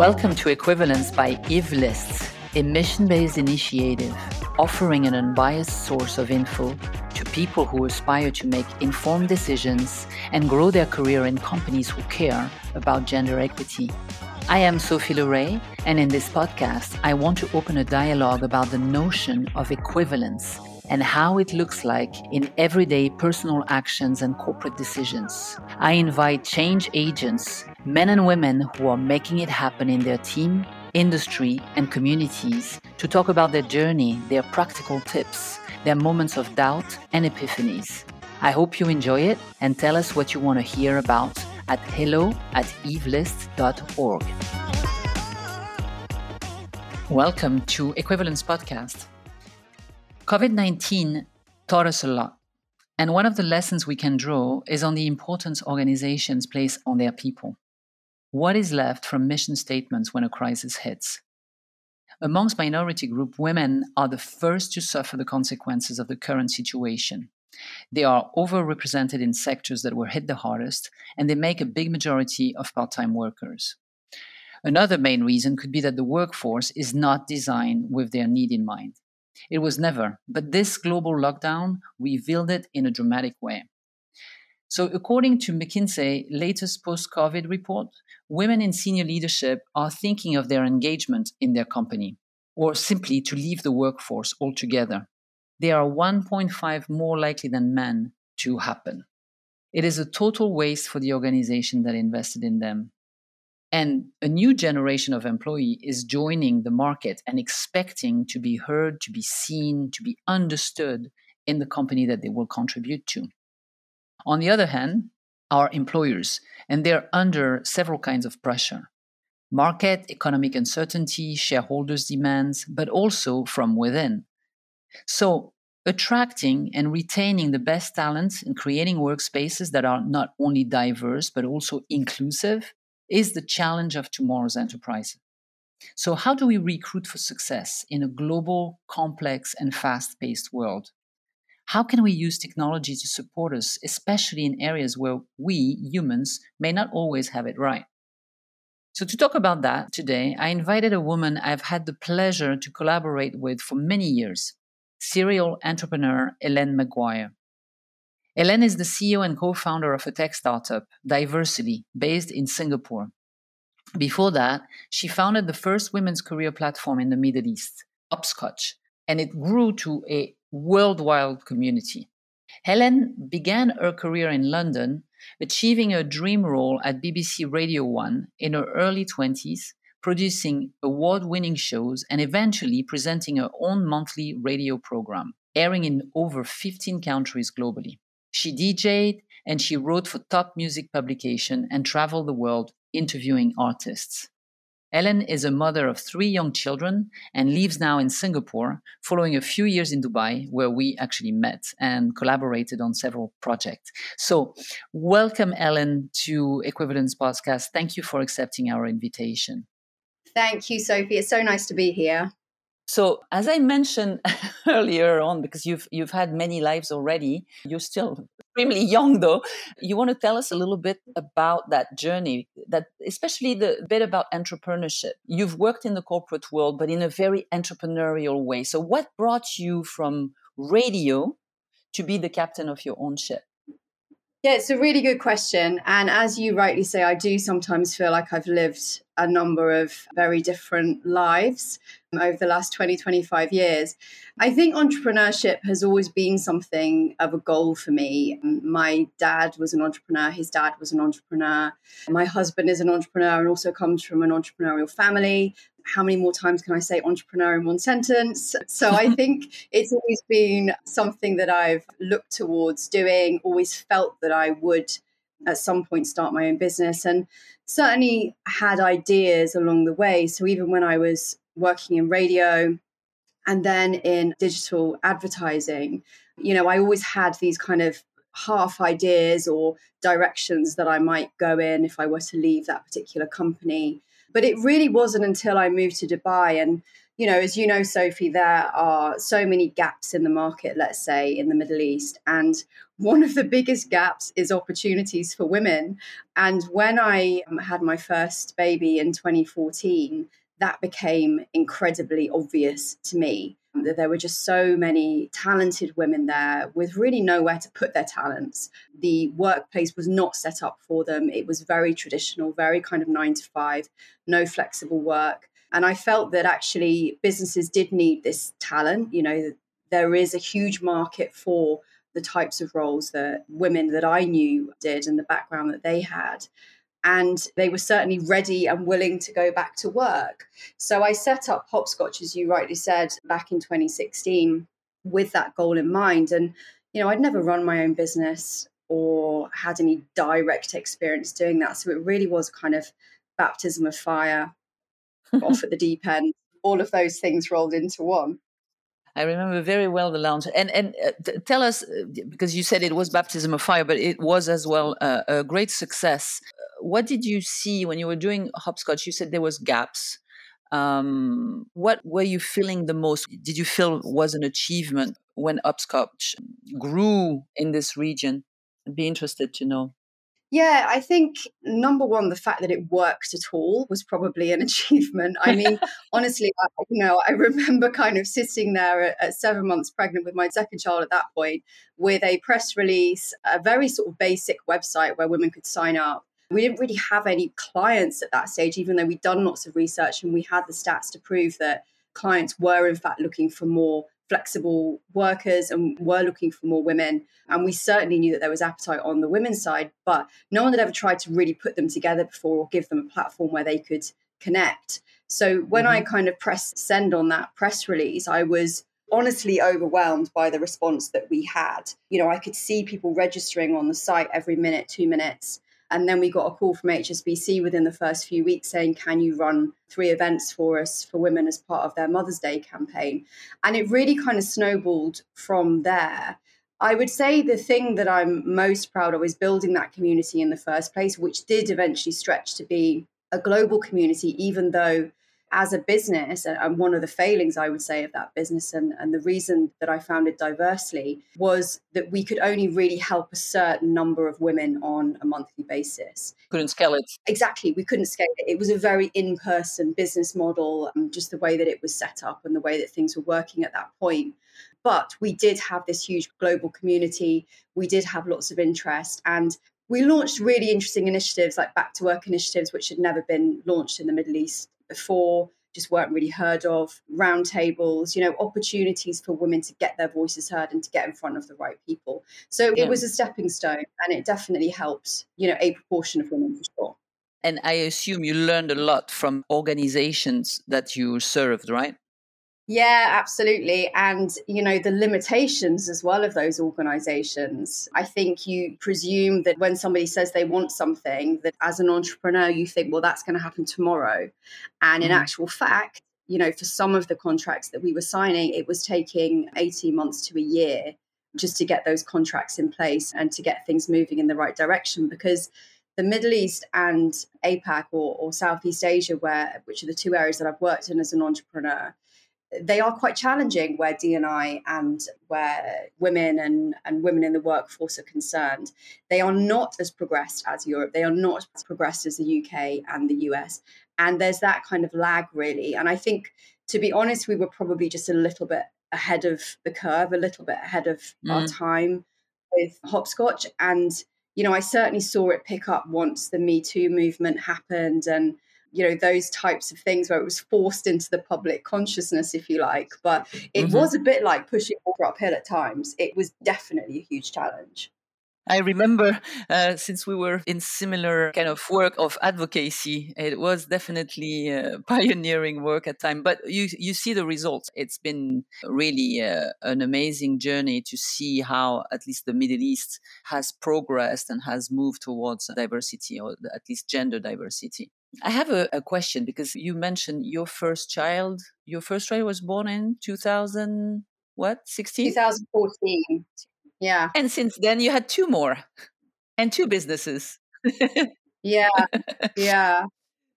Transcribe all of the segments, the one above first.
Welcome to Equivalence by Evelist, a mission based initiative offering an unbiased source of info to people who aspire to make informed decisions and grow their career in companies who care about gender equity. I am Sophie Leray, and in this podcast, I want to open a dialogue about the notion of equivalence and how it looks like in everyday personal actions and corporate decisions. I invite change agents, men and women who are making it happen in their team, industry, and communities to talk about their journey, their practical tips, their moments of doubt and epiphanies. I hope you enjoy it and tell us what you want to hear about at hello at evelist.org. Welcome to Equivalence Podcast. COVID 19 taught us a lot. And one of the lessons we can draw is on the importance organizations place on their people. What is left from mission statements when a crisis hits? Amongst minority group, women are the first to suffer the consequences of the current situation. They are overrepresented in sectors that were hit the hardest, and they make a big majority of part time workers. Another main reason could be that the workforce is not designed with their need in mind. It was never, but this global lockdown revealed it in a dramatic way. So, according to McKinsey' latest post COVID report, women in senior leadership are thinking of their engagement in their company or simply to leave the workforce altogether. They are 1.5 more likely than men to happen. It is a total waste for the organization that invested in them. And a new generation of employee is joining the market and expecting to be heard, to be seen, to be understood in the company that they will contribute to. On the other hand, our employers, and they're under several kinds of pressure market, economic uncertainty, shareholders' demands, but also from within. So, attracting and retaining the best talents and creating workspaces that are not only diverse but also inclusive is the challenge of tomorrow's enterprise. So, how do we recruit for success in a global, complex, and fast paced world? How can we use technology to support us, especially in areas where we, humans, may not always have it right? So, to talk about that today, I invited a woman I've had the pleasure to collaborate with for many years, serial entrepreneur Hélène Maguire. Hélène is the CEO and co founder of a tech startup, Diversely, based in Singapore. Before that, she founded the first women's career platform in the Middle East, Hopscotch, and it grew to a worldwide community. Helen began her career in London, achieving a dream role at BBC Radio 1 in her early 20s, producing award winning shows and eventually presenting her own monthly radio program, airing in over 15 countries globally. She DJed and she wrote for top music publication and traveled the world interviewing artists. Ellen is a mother of three young children and lives now in Singapore, following a few years in Dubai, where we actually met and collaborated on several projects. So, welcome, Ellen, to Equivalence Podcast. Thank you for accepting our invitation. Thank you, Sophie. It's so nice to be here. So, as I mentioned earlier on, because you've you've had many lives already, you're still extremely young, though. You want to tell us a little bit about that journey, that especially the bit about entrepreneurship. You've worked in the corporate world, but in a very entrepreneurial way. So, what brought you from radio to be the captain of your own ship? Yeah, it's a really good question. And as you rightly say, I do sometimes feel like I've lived a number of very different lives um, over the last 20, 25 years. I think entrepreneurship has always been something of a goal for me. Um, my dad was an entrepreneur, his dad was an entrepreneur. My husband is an entrepreneur and also comes from an entrepreneurial family how many more times can I say entrepreneur in one sentence? So I think it's always been something that I've looked towards doing, always felt that I would at some point start my own business and certainly had ideas along the way. So even when I was working in radio and then in digital advertising, you know, I always had these kind of half ideas or directions that I might go in if I were to leave that particular company. But it really wasn't until I moved to Dubai and you know, as you know, Sophie, there are so many gaps in the market, let's say, in the Middle East. And one of the biggest gaps is opportunities for women. And when I um, had my first baby in 2014, that became incredibly obvious to me that there were just so many talented women there with really nowhere to put their talents. The workplace was not set up for them. It was very traditional, very kind of nine to five, no flexible work. And I felt that actually businesses did need this talent. You know, there is a huge market for the types of roles that women that I knew did and the background that they had. And they were certainly ready and willing to go back to work. So I set up Hopscotch, as you rightly said, back in 2016 with that goal in mind. And, you know, I'd never run my own business or had any direct experience doing that. So it really was kind of baptism of fire off at the deep end. All of those things rolled into one. I remember very well the launch. And and uh, tell us uh, because you said it was baptism of fire, but it was as well uh, a great success. What did you see when you were doing hopscotch? You said there was gaps. Um, what were you feeling the most? Did you feel was an achievement when hopscotch grew in this region? I'd be interested to know. Yeah, I think number one, the fact that it worked at all was probably an achievement. I mean, honestly, I, you know, I remember kind of sitting there at, at, seven months pregnant with my second child at that point with a press release, a very sort of basic website where women could sign up. We didn't really have any clients at that stage, even though we'd done lots of research and we had the stats to prove that clients were, in fact, looking for more flexible workers and were looking for more women. And we certainly knew that there was appetite on the women's side, but no one had ever tried to really put them together before or give them a platform where they could connect. So when mm-hmm. I kind of pressed send on that press release, I was honestly overwhelmed by the response that we had. You know, I could see people registering on the site every minute, two minutes. And then we got a call from HSBC within the first few weeks saying, Can you run three events for us for women as part of their Mother's Day campaign? And it really kind of snowballed from there. I would say the thing that I'm most proud of is building that community in the first place, which did eventually stretch to be a global community, even though as a business, and one of the failings I would say of that business, and, and the reason that I founded Diversely was that we could only really help a certain number of women on a monthly basis. Couldn't scale it. Exactly. We couldn't scale it. It was a very in person business model, um, just the way that it was set up and the way that things were working at that point. But we did have this huge global community. We did have lots of interest. And we launched really interesting initiatives like back to work initiatives, which had never been launched in the Middle East before just weren't really heard of. Roundtables you know opportunities for women to get their voices heard and to get in front of the right people. So yeah. it was a stepping stone and it definitely helped you know a proportion of women for sure. And i assume you learned a lot from organizations that you served right yeah, absolutely. And, you know, the limitations as well of those organizations. I think you presume that when somebody says they want something, that as an entrepreneur, you think, well, that's going to happen tomorrow. And in mm. actual fact, you know, for some of the contracts that we were signing, it was taking 18 months to a year just to get those contracts in place and to get things moving in the right direction because the Middle East and APAC or, or Southeast Asia, where which are the two areas that I've worked in as an entrepreneur, they are quite challenging where D&I and where women and, and women in the workforce are concerned. They are not as progressed as Europe. They are not as progressed as the UK and the US. And there's that kind of lag, really. And I think, to be honest, we were probably just a little bit ahead of the curve, a little bit ahead of mm. our time with hopscotch. And, you know, I certainly saw it pick up once the Me Too movement happened and you know those types of things where it was forced into the public consciousness if you like but it mm-hmm. was a bit like pushing water uphill at times it was definitely a huge challenge I remember uh, since we were in similar kind of work of advocacy, it was definitely uh, pioneering work at time. But you you see the results. It's been really uh, an amazing journey to see how at least the Middle East has progressed and has moved towards diversity or at least gender diversity. I have a, a, question because you mentioned your first child. Your first child was born in 2000, what, 16? 2014. Yeah. And since then, you had two more and two businesses. yeah. Yeah.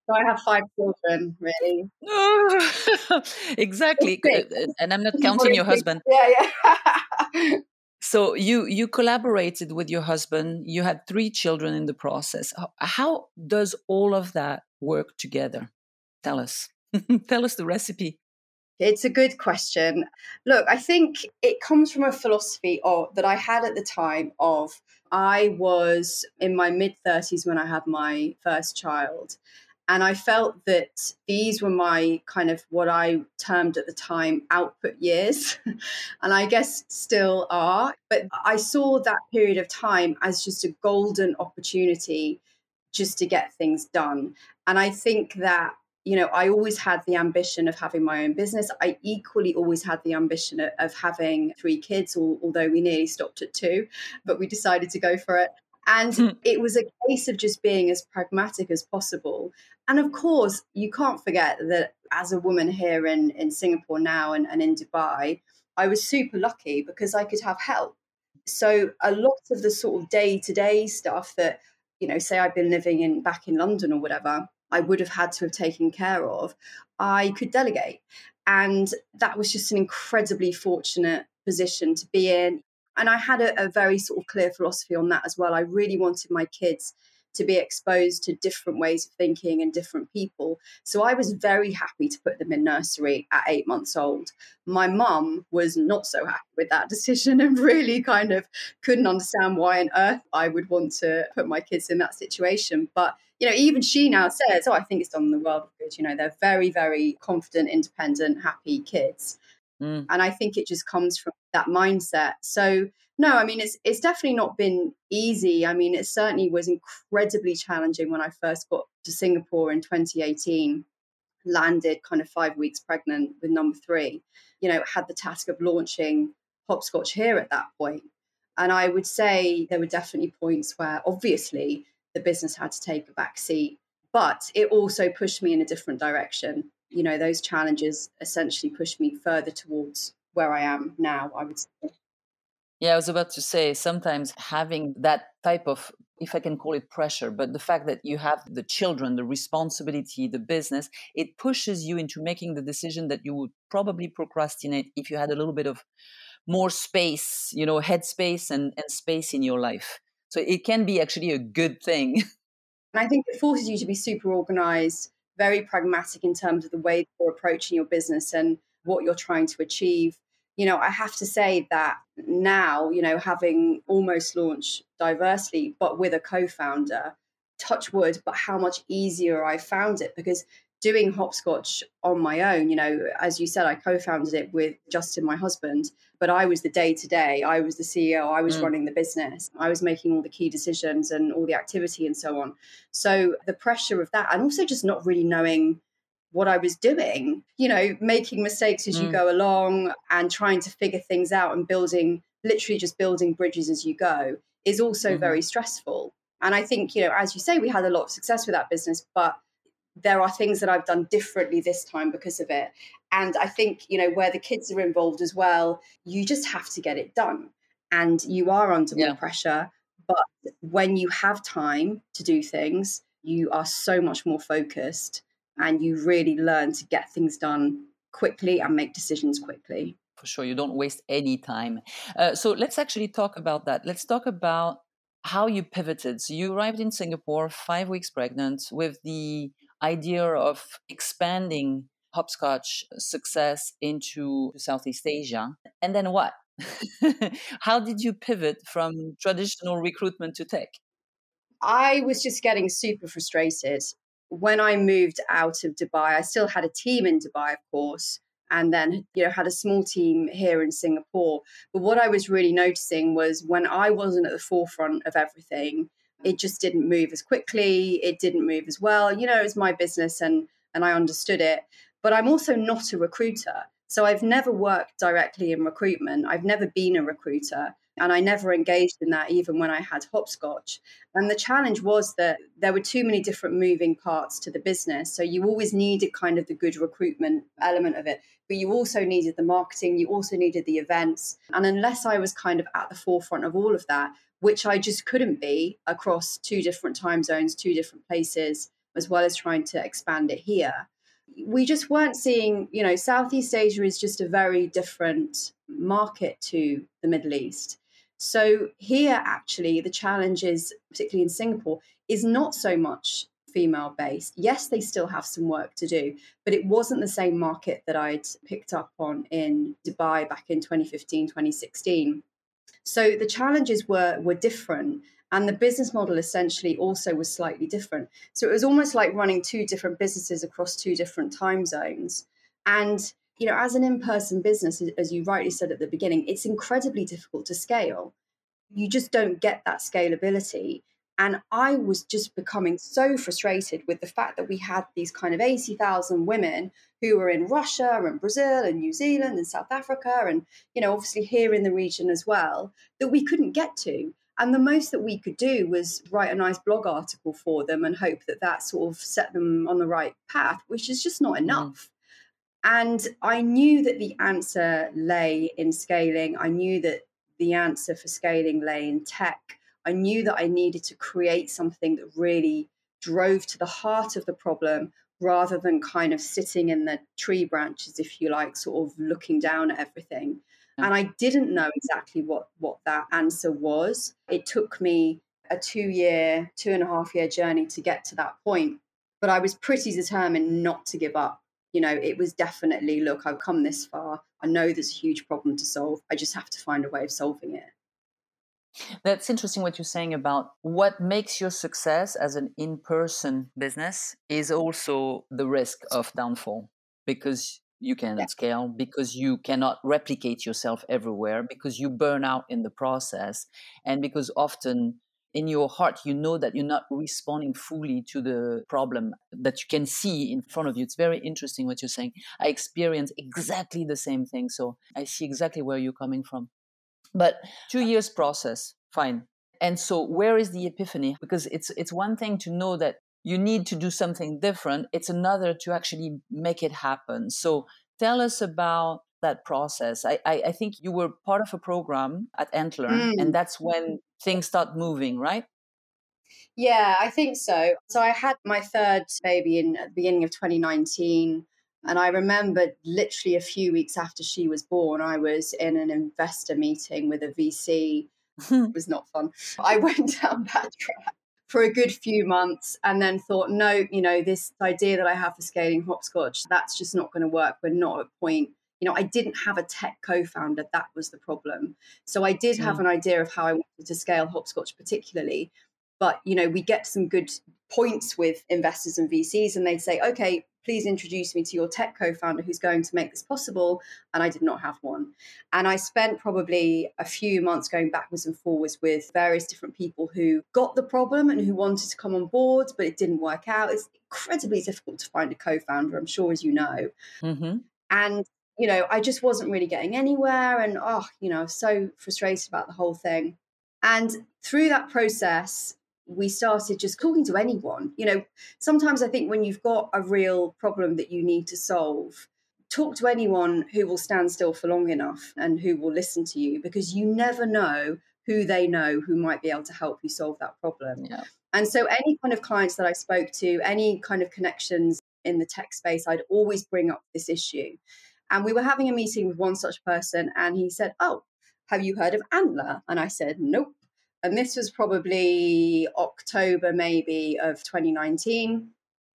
So I have five children, really. exactly. And I'm not counting your husband. Yeah, yeah. so you you collaborated with your husband. You had three children in the process. How does all of that work together? Tell us. Tell us the recipe. It's a good question. Look, I think it comes from a philosophy of, that I had at the time of I was in my mid 30s when I had my first child. And I felt that these were my kind of what I termed at the time output years. and I guess still are. But I saw that period of time as just a golden opportunity just to get things done. And I think that you know, I always had the ambition of having my own business. I equally always had the ambition of, of having three kids, although we nearly stopped at two, but we decided to go for it. And mm. it was a case of just being as pragmatic as possible. And of course, you can't forget that as a woman here in, in Singapore now and, and in Dubai, I was super lucky because I could have help. So a lot of the sort of day to day stuff that, you know, say I've been living in back in London or whatever, I would have had to have taken care of, I could delegate. And that was just an incredibly fortunate position to be in. And I had a, a very sort of clear philosophy on that as well. I really wanted my kids to be exposed to different ways of thinking and different people. So I was very happy to put them in nursery at eight months old. My mum was not so happy with that decision and really kind of couldn't understand why on earth I would want to put my kids in that situation. But you know, even she now says, "Oh, I think it's done the world good." You know, they're very, very confident, independent, happy kids. Mm. And I think it just comes from that mindset. So no, I mean it's it's definitely not been easy. I mean, it certainly was incredibly challenging when I first got to Singapore in 2018. Landed kind of five weeks pregnant with number three. You know, had the task of launching hopscotch here at that point. And I would say there were definitely points where obviously the business had to take a back seat, but it also pushed me in a different direction you know those challenges essentially pushed me further towards where I am now. I would say. Yeah, I was about to say sometimes having that type of, if I can call it pressure, but the fact that you have the children, the responsibility, the business, it pushes you into making the decision that you would probably procrastinate if you had a little bit of more space, you know, headspace and, and space in your life. So it can be actually a good thing. And I think it forces you to be super organized very pragmatic in terms of the way you're approaching your business and what you're trying to achieve. You know, I have to say that now, you know, having almost launched Diversely, but with a co founder, touch wood, but how much easier I found it because doing hopscotch on my own, you know, as you said, I co founded it with Justin, my husband, but I was the day to day. I was the CEO. I was mm. running the business. I was making all the key decisions and all the activity and so on. So the pressure of that, and also just not really knowing what I was doing, you know, making mistakes as mm. you go along and trying to figure things out and building, literally just building bridges as you go is also mm-hmm. very stressful. And I think, you know, as you say, we had a lot of success with that business, but there are things that I've done differently this time because of it. And I think, you know, where the kids are involved as well, you just have to get it done. And you are under yeah. more pressure. But when you have time to do things, you are so much more focused and you really learn to get things done quickly and make decisions quickly. For sure. You don't waste any time. Uh, so let's actually talk about that. Let's talk about how you pivoted. So you arrived in Singapore five weeks pregnant with the idea of expanding hopscotch success into Southeast Asia. And then what? How did you pivot from traditional recruitment to tech? I was just getting super frustrated. When I moved out of Dubai, I still had a team in Dubai, of course, and then you know had a small team here in Singapore. But what I was really noticing was when I wasn't at the forefront of everything, it just didn't move as quickly it didn't move as well you know it was my business and and i understood it. But i'm also not a recruiter so i've never worked directly in recruitment. I've never been a recruiter and I never engaged in that even when I had hopscotch. And the challenge was that there were too many different moving parts to the business. So you always needed kind of the good recruitment element of it, but you also needed the marketing, you also needed the events. And unless I was kind of at the forefront of all of that, which I just couldn't be across two different time zones, two different places, as well as trying to expand it here. We just weren't seeing, you know, Southeast Asia is just a very different market to the Middle East. So here, actually, the challenge is, particularly in Singapore, is not so much female based. Yes, they still have some work to do, but it wasn't the same market that I'd picked up on in Dubai back in 2015, 2016. So the challenges were were different and the business model essentially also was slightly different. So it was almost like running two different businesses across two different time zones. And you know, as an in-person business as you rightly said at the beginning, it's incredibly difficult to scale. You just don't get that scalability and I was just becoming so frustrated with the fact that we had these kind of 80,000 women who were in Russia and Brazil and New Zealand and South Africa and, you know, obviously here in the region as well, that we couldn't get to. And the most that we could do was write a nice blog article for them and hope that that sort of set them on the right path, which is just not mm. enough. And I knew that the answer lay in scaling. I knew that the answer for scaling lay in tech. I knew that I needed to create something that really drove to the heart of the problem rather than kind of sitting in the tree branches, if you like, sort of looking down at everything. And I didn't know exactly what, what that answer was. It took me a two year, two and a half year journey to get to that point. But I was pretty determined not to give up. You know, it was definitely, look, I've come this far. I know there's a huge problem to solve. I just have to find a way of solving it. That's interesting what you're saying about what makes your success as an in person business is also the risk of downfall because you cannot yeah. scale, because you cannot replicate yourself everywhere, because you burn out in the process, and because often in your heart you know that you're not responding fully to the problem that you can see in front of you it's very interesting what you're saying i experience exactly the same thing so i see exactly where you're coming from but two uh years process, fine. And so where is the epiphany? Because it's it's one thing to know that you need to do something different. It's another to actually make it happen. So tell us about that process. I, I, I think you were part of a program at Antler, mm. and that's when things start moving, right? Yeah, I think so. So I had my third baby in at the beginning of 2019. And I remember literally a few weeks after she was born, I was in an investor meeting with a VC. it was not fun. I went down that track for a good few months and then thought, no, you know, this idea that I have for scaling hopscotch, that's just not going to work. We're not at a point. You know, I didn't have a tech co founder. That was the problem. So I did have mm. an idea of how I wanted to scale hopscotch, particularly. But, you know, we get some good points with investors and VCs, and they'd say, okay, please introduce me to your tech co-founder who's going to make this possible and i did not have one and i spent probably a few months going backwards and forwards with various different people who got the problem and who wanted to come on board but it didn't work out it's incredibly difficult to find a co-founder i'm sure as you know mm-hmm. and you know i just wasn't really getting anywhere and oh you know so frustrated about the whole thing and through that process we started just talking to anyone. You know, sometimes I think when you've got a real problem that you need to solve, talk to anyone who will stand still for long enough and who will listen to you because you never know who they know who might be able to help you solve that problem. Yeah. And so, any kind of clients that I spoke to, any kind of connections in the tech space, I'd always bring up this issue. And we were having a meeting with one such person, and he said, Oh, have you heard of Antler? And I said, Nope and this was probably October maybe of 2019.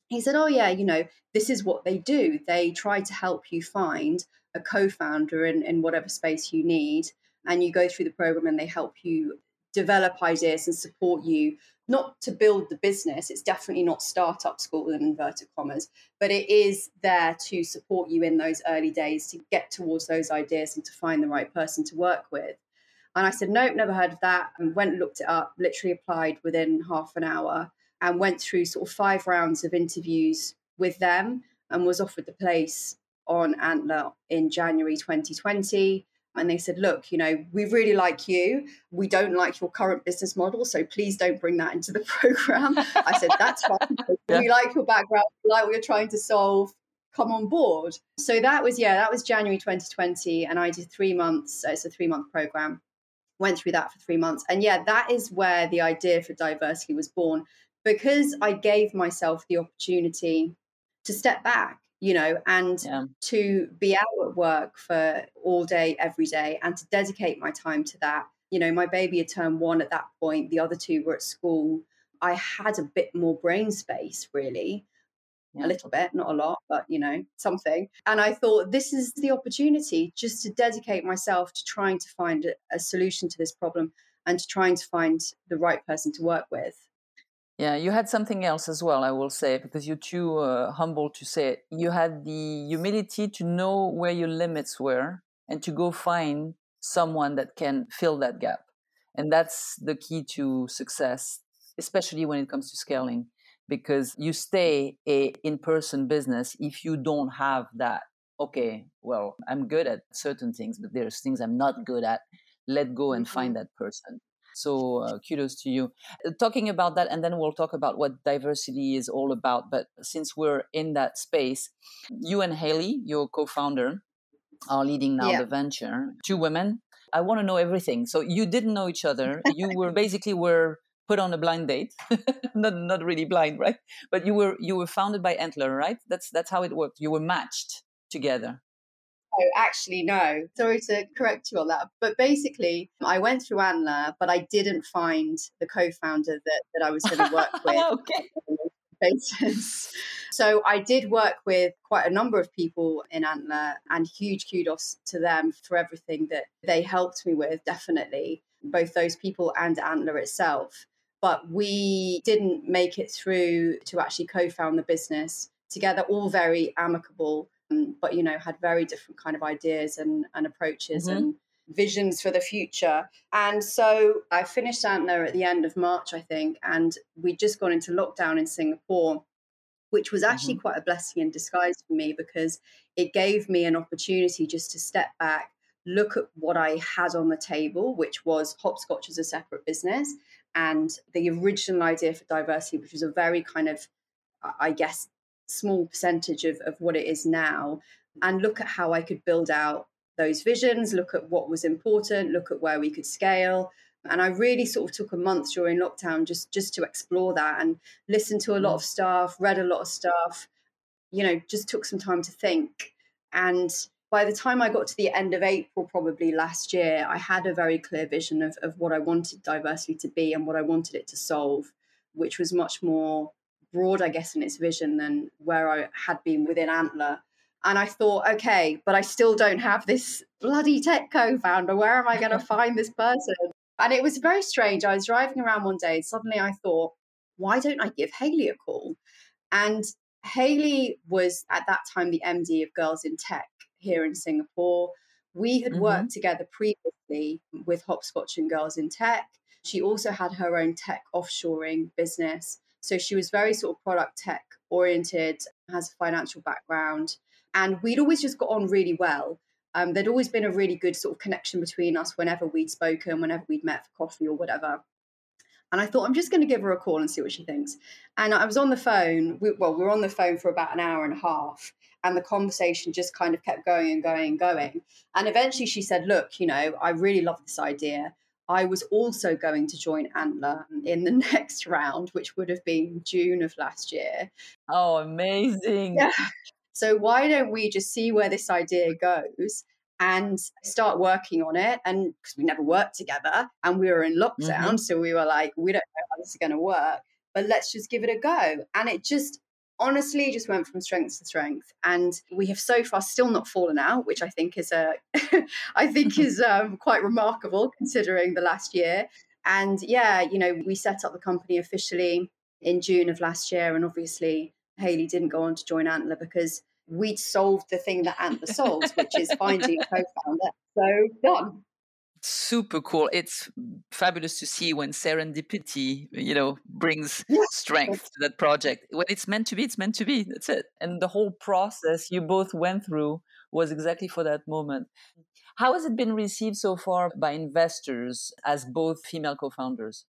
He said, Oh, yeah, you know, this is what they do. They try to help you find a co founder in, in whatever space you need. And you go through the program and they help you develop ideas and support you, not to build the business. It's definitely not startup school in inverted commas, but it is there to support you in those early days to get towards those ideas and to find the right person to work with. And I said, nope, never heard of that. And went looked it up, literally applied within half an hour and went through sort of five rounds of interviews with them and was offered the place on Antler in January 2020. And they said, look, you know, we really like you. We don't like your current business model. So please don't bring that into the program. I said, that's fine. yeah. We like your background. We like what you're trying to solve. Come on board. So that was, yeah, that was January 2020. And I did three months. Uh, it's a three month program went through that for three months. And yeah, that is where the idea for Diversely was born. because I gave myself the opportunity to step back, you know, and yeah. to be out at work for all day, every day, and to dedicate my time to that. You know, my baby had turned one at that point, the other two were at school. I had a bit more brain space, really. Yeah. A little bit, not a lot, but you know, something. And I thought this is the opportunity just to dedicate myself to trying to find a, a solution to this problem and to trying to find the right person to work with. Yeah, you had something else as well, I will say, because you're too uh, humble to say it. You had the humility to know where your limits were and to go find someone that can fill that gap. And that's the key to success, especially when it comes to scaling, because you stay a in-person business if you don't have that. Okay, well, I'm good at certain things, but there's things I'm not good at. Let go and find mm-hmm. that person. So uh, kudos to you. Uh, talking about that, and then we'll talk about what Diversely is all about. But since we're in that space, you and Haley, your co-founder, are leading now yeah. the venture. Two women. I want to know everything. So you didn't know each other. You were basically were put on a blind date. not not really blind, right? But you were you were founded by Antler, right? That's that's how it worked. You were matched together. Actually, no. Sorry to correct you on that. But basically, I went through Antler, but I didn't find the co founder that, that I was going to work with. okay. Basis. So I did work with quite a number of people in Antler, and huge kudos to them for everything that they helped me with, definitely, both those people and Antler itself. But we didn't make it through to actually co found the business together, all very amicable um, but you know had very different kind of ideas and, and approaches mm-hmm. and visions for the future. And so I finished Antler at the end of March, I think, and we'd just gone into lockdown in Singapore, which was actually mm-hmm. quite a blessing in disguise for me because it gave me an opportunity just to step back, look at what I had on the table, which was Hopscotch as a separate business, and the original idea for Diversely, which was a very kind of, I guess, small percentage of, of what it is now and look at how I could build out those visions, look at what was important, look at where we could scale. And I really sort of took a month during lockdown just just to explore that and listen to a lot of mm. stuff, read a lot of stuff, you know, just took some time to think. And by the time I got to the end of April, probably last year, I had a very clear vision of, of what I wanted Diversely to be and what I wanted it to solve, which was much more broad, I guess, in its vision than where I had been within Antler. And I thought, okay, but I still don't have this bloody tech co founder. Where am I going to find this person? And it was very strange. I was driving around one day, and suddenly I thought, why don't I give Haley a call? And Haley was at that time the MD of Girls in Tech here in Singapore. We had mm-hmm. worked together previously with Hopscotch and Girls in Tech. She also had her own tech offshoring business. So she was very sort of product tech oriented, has a financial background, and we'd always just got on really well. Um, there'd always been a really good sort of connection between us whenever we'd spoken, whenever we'd met for coffee or whatever. And I thought, I'm just going to give her a call and see what she thinks. And I was on the phone. We, well, we were on the phone for about an hour and a half. And the conversation just kind of kept going and going and going. And eventually she said, Look, you know, I really love this idea. I was also going to join Antler in the next round, which would have been June of last year. Oh, amazing. Yeah. So, why don't we just see where this idea goes and start working on it? And because we never worked together and we were in lockdown, mm-hmm. so we were like, we don't know how this is going to work, but let's just give it a go. And it just honestly just went from strength to strength. And we have so far still not fallen out which i think is a i think is um, quite remarkable considering the last year. And yeah you know we set up the company officially in june of last year and obviously haley didn't go on to join antler because we'd solved the thing that antler solves which is finding a co-founder. So done super cool. It's fabulous to see when serendipity you know brings strength to that project. When it's meant to be it's meant to be that's it. And the whole process you both went through was exactly for that moment. How has it been received so far by investors as both female co-founders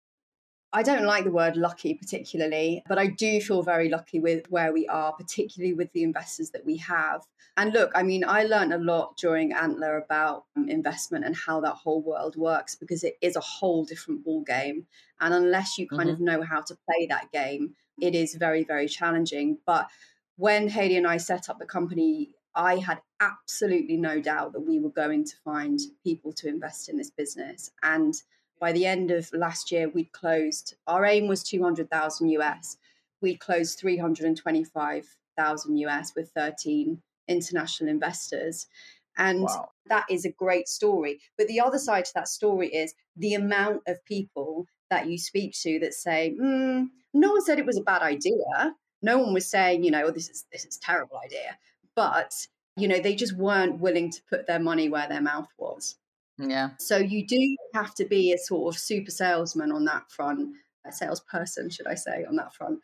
I don't like the word lucky particularly, but I do feel very lucky with where we are, particularly with the investors that we have. And look, I mean, I learned a lot during Antler about um, investment and how that whole world works because it is a whole different ball game. And unless you kind mm-hmm. of know how to play that game, it is very, very challenging. But when Haley and I set up the company, I had absolutely no doubt that we were going to find people to invest in this business. And by the end of last year, we'd closed, our aim was 200,000 US. We closed 325,000 US with 13 international investors. And wow. that is a great story. But the other side to that story is the amount of people that you speak to that say, mm, no one said it was a bad idea. No one was saying, you know, oh, this is this is a terrible idea. But, you know, they just weren't willing to put their money where their mouth was. Yeah. So you do have to be a sort of super salesman on that front, a salesperson, should I say, on that front,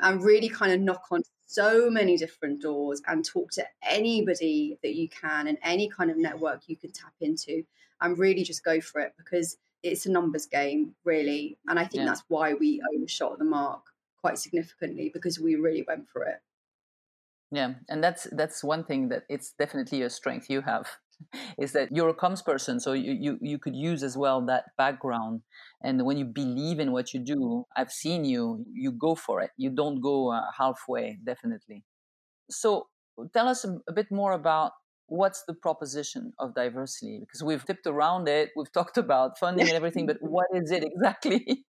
and really kind of knock on so many different doors and talk to anybody that you can and any kind of network you can tap into and really just go for it because it's a numbers game, really. And I think yeah. that's why we overshot the mark quite significantly because we really went for it. Yeah, and that's that's one thing that it's definitely a strength you have is that you're a comms person, so you, you you could use as well that background. And when you believe in what you do, I've seen you. You go for it. You don't go uh, halfway. Definitely. So tell us a, a bit more about what's the proposition of Diversely? because we've tipped around it we've talked about funding and everything but what is it exactly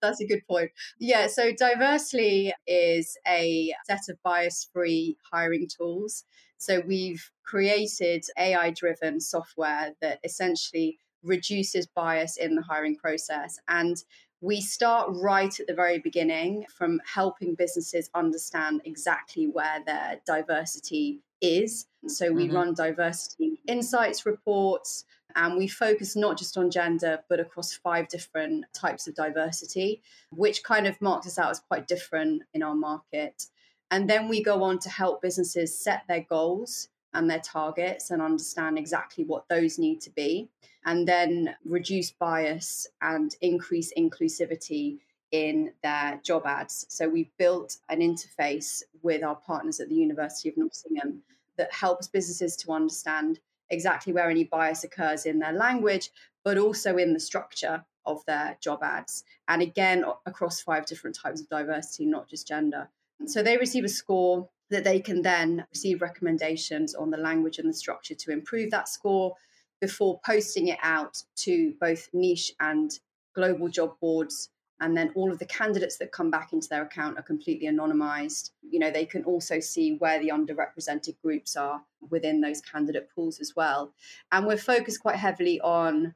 that's a good point yeah so Diversely is a set of bias free hiring tools so we've created AI driven software that essentially reduces bias in the hiring process and we start right at the very beginning from helping businesses understand exactly where their diversity is. So we mm-hmm. run diversity insights reports and we focus not just on gender, but across five different types of diversity, which kind of marks us out as quite different in our market. And then we go on to help businesses set their goals and their targets and understand exactly what those need to be, and then reduce bias and increase inclusivity in their job ads. So we've built an interface with our partners at the University of Nottingham that helps businesses to understand exactly where any bias occurs in their language, but also in the structure of their job ads. And again, across five different types of diversity, not just gender. So they receive a score that they can then receive recommendations on the language and the structure to improve that score before posting it out to both niche and global job boards and then all of the candidates that come back into their account are completely anonymized. You know they can also see where the underrepresented groups are within those candidate pools as well. And we're focused quite heavily on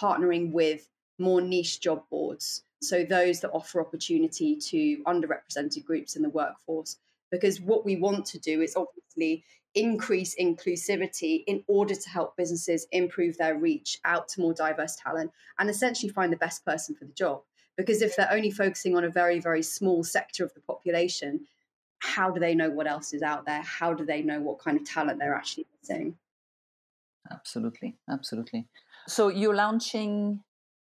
partnering with more niche job boards. So those that offer opportunity to underrepresented groups in the workforce because what we want to do is obviously increase inclusivity in order to help businesses improve their reach out to more diverse talent and essentially find the best person for the job because if they're only focusing on a very, very small sector of the population, how do they know what else is out there? How do they know what kind of talent they're actually missing? Absolutely. Absolutely. So you're launching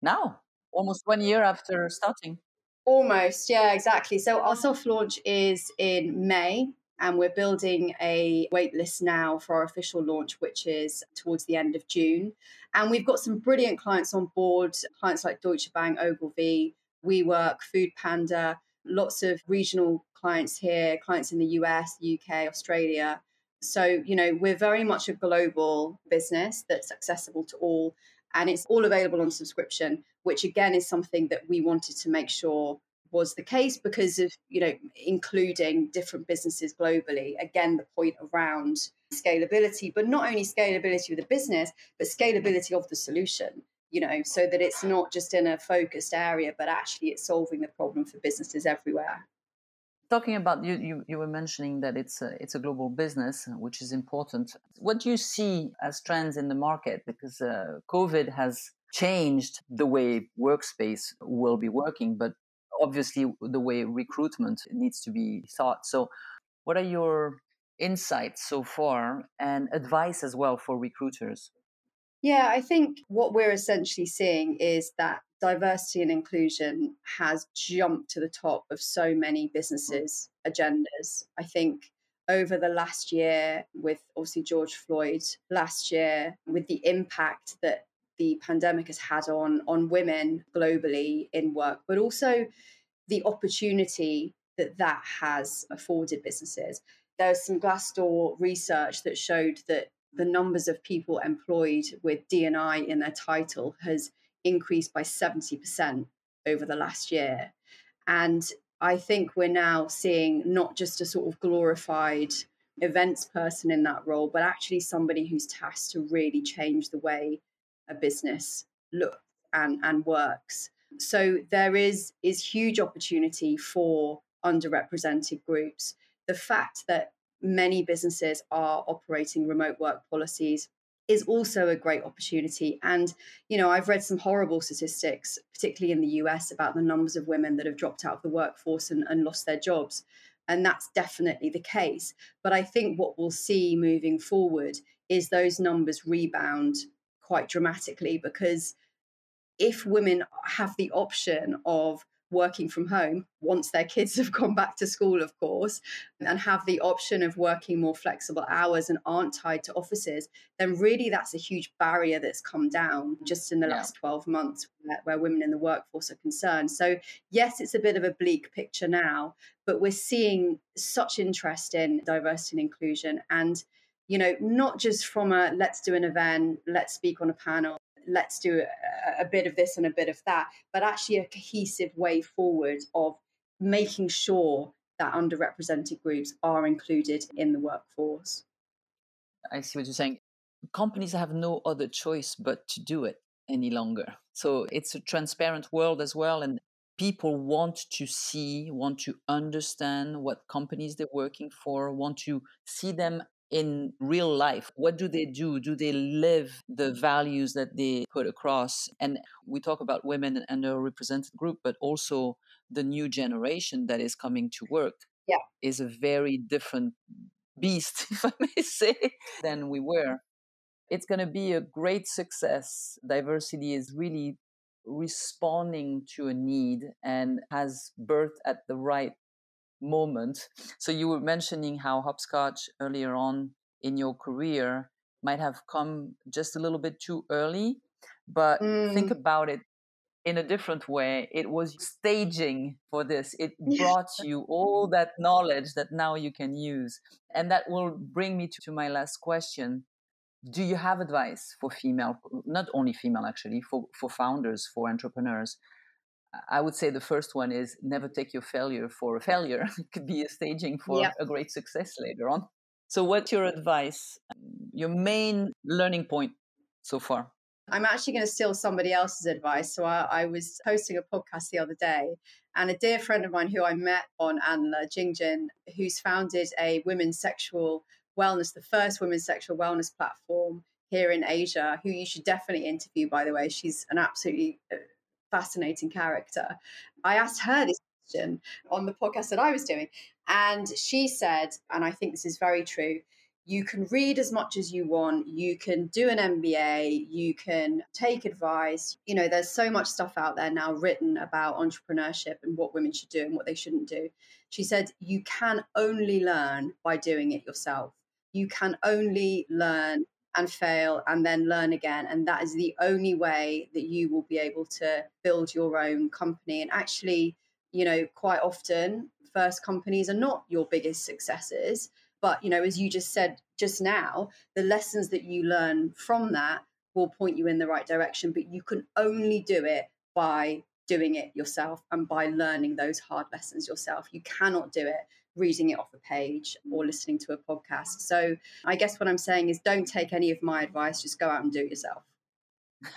now, almost one year after starting. Almost, yeah, exactly. So our soft launch is in May, and we're building a waitlist now for our official launch, which is towards the end of June. And we've got some brilliant clients on board, clients like Deutsche Bank, Ogilvy, WeWork, Food Panda, lots of regional clients here, clients in the US, UK, Australia. So, you know, we're very much a global business that's accessible to all and it's all available on subscription, which again is something that we wanted to make sure was the case because of you know including different businesses globally. Again the point around scalability but not only scalability of the business but scalability of the solution you know so that it's not just in a focused area but actually it's solving the problem for businesses everywhere. Talking about you, you, you were mentioning that it's a, it's a global business which is important. What do you see as trends in the market? Because uh, covid has changed the way workspace will be working but obviously the way recruitment needs to be thought. So, what are your insights so far and advice as well for recruiters? Yeah, I think what we're essentially seeing is that diversity and inclusion has jumped to the top of so many mm-hmm. businesses' agendas. I think over the last year, with obviously George Floyd last year, with the impact that the pandemic has had on on women globally in work, but also the opportunity that that has afforded businesses. There's some Glassdoor research that showed that the numbers of people employed with D&I in their title has increased by 70% over the last year. And I think we're now seeing not just a sort of glorified events person in that role, but actually somebody who's tasked to really change the way a business looks and, and works. So there is is huge opportunity for underrepresented groups. The fact that many businesses are operating remote work policies is also a great opportunity. And, you know, I've read some horrible statistics, particularly in the US, about the numbers of women that have dropped out of the workforce and, and lost their jobs. And that's definitely the case. But I think what we'll see moving forward is those numbers rebound quite dramatically because if women have the option of working from home once their kids have gone back to school, of course, and have the option of working more flexible hours and aren't tied to offices, then really that's a huge barrier that's come down mm. just in the yeah. last 12 months where, where women in the workforce are concerned. So, yes, it's a bit of a bleak picture now, but we're seeing such interest in diversity and inclusion. And you know, not just from a let's do an event, let's speak on a panel, let's do a, a bit of this and a bit of that, but actually a cohesive way forward of making sure that underrepresented groups are included in the workforce. I see what you're saying. Companies have no other choice but to do it any longer. So it's a transparent world as well. And people want to see, want to understand what companies they're working for, want to see them in real life what do they do? Do they live the values that they put across? And we talk about women and a represented group but also the new generation that is coming to work yeah. is a very different beast if i may say than we were. It's going to be a great success. Diversely is really responding to a need and has birth at the right moment. So you were mentioning how Hopscotch earlier on in your career might have come just a little bit too early, but mm. think about it in a different way. It was staging for this. It brought you all that knowledge that now you can use. And that will bring me to my last question. Do you have advice for female, not only female actually, for, for founders, for entrepreneurs? I would say the first one is never take your failure for a failure. it could be a staging for yep. a great success later on. So, what's your advice, your main learning point so far? I'm actually going to steal somebody else's advice. So, I, I was hosting a podcast the other day, and a dear friend of mine who I met on Anla, Jingjin, who's founded a women's sexual wellness, the first women's sexual wellness platform here in Asia, who you should definitely interview, by the way. She's an absolutely uh, fascinating character. I asked her this question on the podcast that I was doing, and she said, and I think this is very true. You can read as much as you want. You can do an MBA. You can take advice. You know, there's so much stuff out there now written about entrepreneurship and what women should do and what they shouldn't do. She said, You can only learn by doing it yourself. You can only learn and fail and then learn again. And that is the only way that you will be able to build your own company. And actually, you know, quite often, first companies are not your biggest successes. But, you know, as you just said just now, the lessons that you learn from that will point you in the right direction. But you can only do it by doing it yourself and by learning those hard lessons yourself. You cannot do it reading it off a page or mm. listening to a podcast. So I guess what I'm saying is don't take any of my advice, just go out and do it yourself.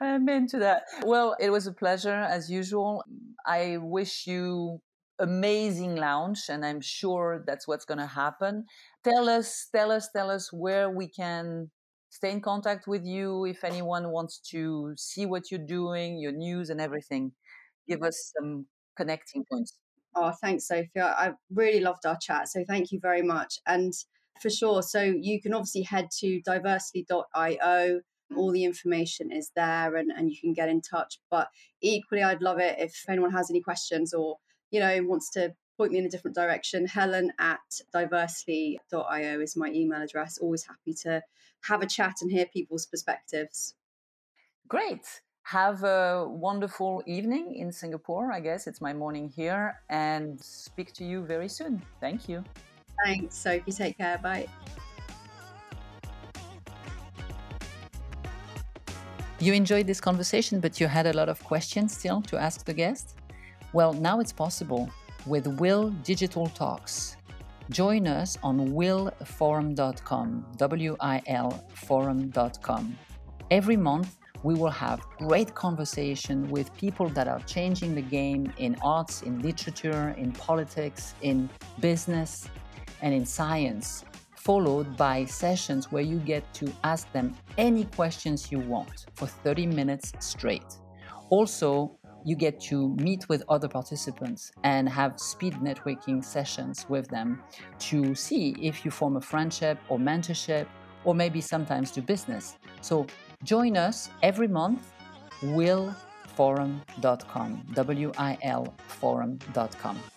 I'm into that. Well, it was a pleasure as usual. I wish you amazing launch and I'm sure that's what's going to happen. Tell us, tell us, tell us where we can stay in contact with you if anyone wants to see what you're doing, your news and everything. Give us some connecting points. Oh, thanks, Sophia. I really loved our chat. So thank you very much. And for sure. So you can obviously head to diversely.io. Mm. All the information is there and, and you can get in touch. But equally, I'd love it if anyone has any questions or, you know, wants to point me in a different direction. Helen at diversely.io is my email address. Always happy to have a chat and hear people's perspectives. Great. Have a wonderful evening in Singapore. I guess it's my morning here and speak to you very soon. Thank you. Thanks, Sophie. Take care. Bye. You enjoyed this conversation, but you had a lot of questions still to ask the guest? Well, now it's possible with Will Digital Talks. Join us on wilforum.com, W I L forum.com. Every month, we will have great conversation with people that are changing the game in arts, in literature, in politics, in business, and in science, followed by sessions where you get to ask them any questions you want for 30 minutes straight. Also, you get to meet with other participants and have speed networking sessions with them to see if you form a friendship or mentorship or maybe sometimes do business. So join us every month, wilforum.com, W I L forum.com.